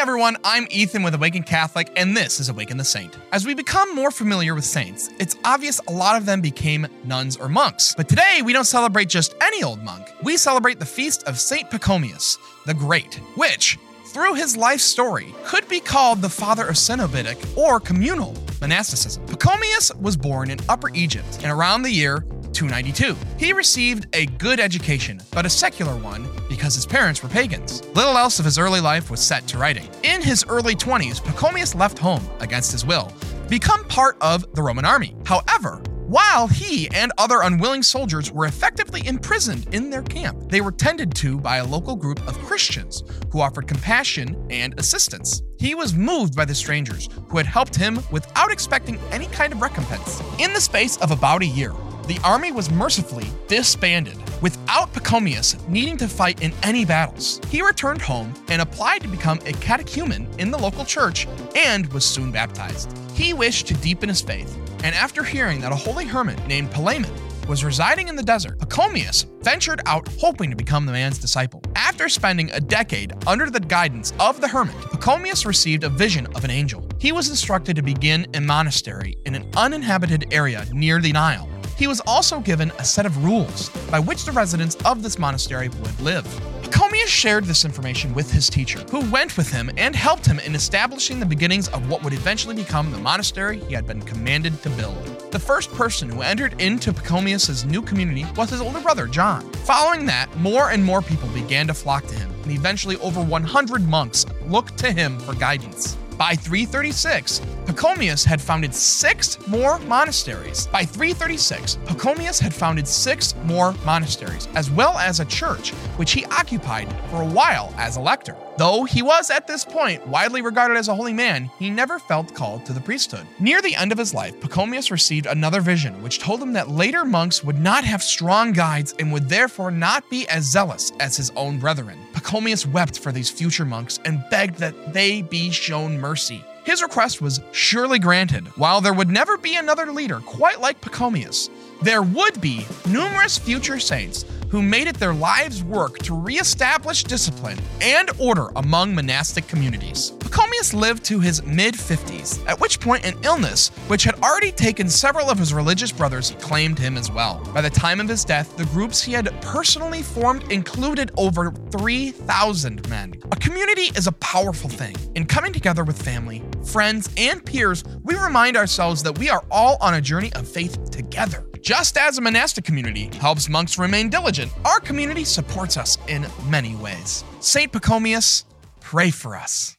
everyone, I'm Ethan with Awaken Catholic, and this is Awaken the Saint. As we become more familiar with saints, it's obvious a lot of them became nuns or monks. But today, we don't celebrate just any old monk. We celebrate the feast of Saint Pachomius, the Great, which, through his life story, could be called the father of Cenobitic or communal monasticism. Pachomius was born in Upper Egypt and around the year 292. He received a good education, but a secular one because his parents were pagans. Little else of his early life was set to writing. In his early 20s, Pachomius left home against his will, become part of the Roman army. However, while he and other unwilling soldiers were effectively imprisoned in their camp, they were tended to by a local group of Christians who offered compassion and assistance. He was moved by the strangers who had helped him without expecting any kind of recompense. In the space of about a year, the army was mercifully disbanded without Pachomius needing to fight in any battles. He returned home and applied to become a catechumen in the local church and was soon baptized. He wished to deepen his faith, and after hearing that a holy hermit named Palemon was residing in the desert, Pachomius ventured out hoping to become the man's disciple. After spending a decade under the guidance of the hermit, Pachomius received a vision of an angel. He was instructed to begin a monastery in an uninhabited area near the Nile he was also given a set of rules by which the residents of this monastery would live. Pachomius shared this information with his teacher, who went with him and helped him in establishing the beginnings of what would eventually become the monastery he had been commanded to build. The first person who entered into Pachomius' new community was his older brother, John. Following that, more and more people began to flock to him, and eventually over 100 monks looked to him for guidance. By 336, Pachomius had founded six more monasteries. By 336, Pachomius had founded six more monasteries, as well as a church, which he occupied for a while as elector. Though he was at this point widely regarded as a holy man, he never felt called to the priesthood. Near the end of his life, Pachomius received another vision, which told him that later monks would not have strong guides and would therefore not be as zealous as his own brethren. Pachomius wept for these future monks and begged that they be shown mercy. His request was surely granted. While there would never be another leader quite like Pachomius, there would be numerous future saints who made it their lives' work to reestablish discipline and order among monastic communities. Pachomius lived to his mid 50s, at which point an illness, which had already taken several of his religious brothers, claimed him as well. By the time of his death, the groups he had personally formed included over 3,000 men. A community is a powerful thing. In coming together with family, friends, and peers, we remind ourselves that we are all on a journey of faith together. Just as a monastic community helps monks remain diligent, our community supports us in many ways. St. Pachomius, pray for us.